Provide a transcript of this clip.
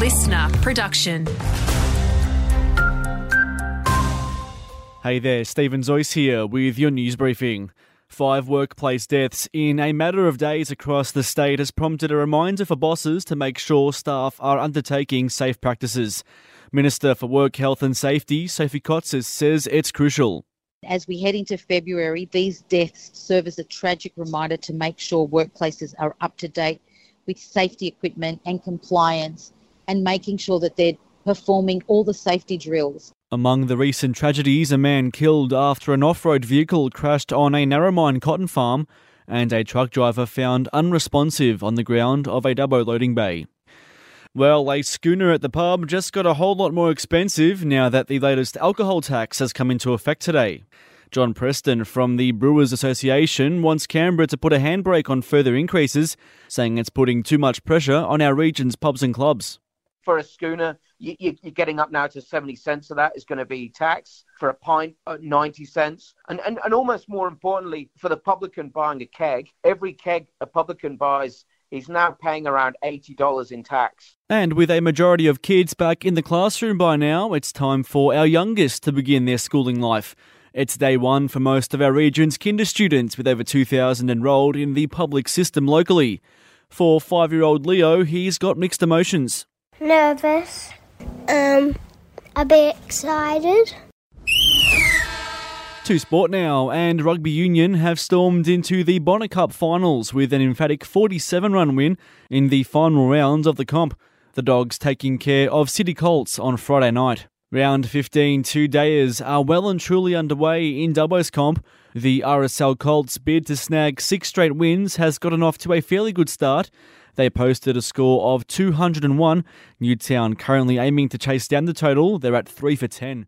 listener production. Hey there, Stephen Zoyce here with your news briefing. Five workplace deaths in a matter of days across the state has prompted a reminder for bosses to make sure staff are undertaking safe practices. Minister for Work, Health and Safety, Sophie Cotsis, says it's crucial. As we head into February, these deaths serve as a tragic reminder to make sure workplaces are up to date with safety equipment and compliance and making sure that they're performing all the safety drills. Among the recent tragedies, a man killed after an off road vehicle crashed on a Narromine cotton farm and a truck driver found unresponsive on the ground of a Dubbo loading bay. Well, a schooner at the pub just got a whole lot more expensive now that the latest alcohol tax has come into effect today. John Preston from the Brewers Association wants Canberra to put a handbrake on further increases, saying it's putting too much pressure on our region's pubs and clubs. For a schooner, you, are getting up now to 70 cents of that is going to be tax. For a pint, at 90 cents. And, and, and almost more importantly, for the publican buying a keg, every keg a publican buys He's now paying around $80 in tax. And with a majority of kids back in the classroom by now, it's time for our youngest to begin their schooling life. It's day one for most of our region's kinder students, with over 2,000 enrolled in the public system locally. For five year old Leo, he's got mixed emotions. Nervous, um, a bit excited. To sport now, and Rugby Union have stormed into the Bonner Cup finals with an emphatic 47 run win in the final rounds of the comp. The Dogs taking care of City Colts on Friday night. Round 15 two dayers are well and truly underway in Dubbo's comp. The RSL Colts bid to snag six straight wins has gotten off to a fairly good start. They posted a score of 201. Newtown currently aiming to chase down the total. They're at 3 for 10.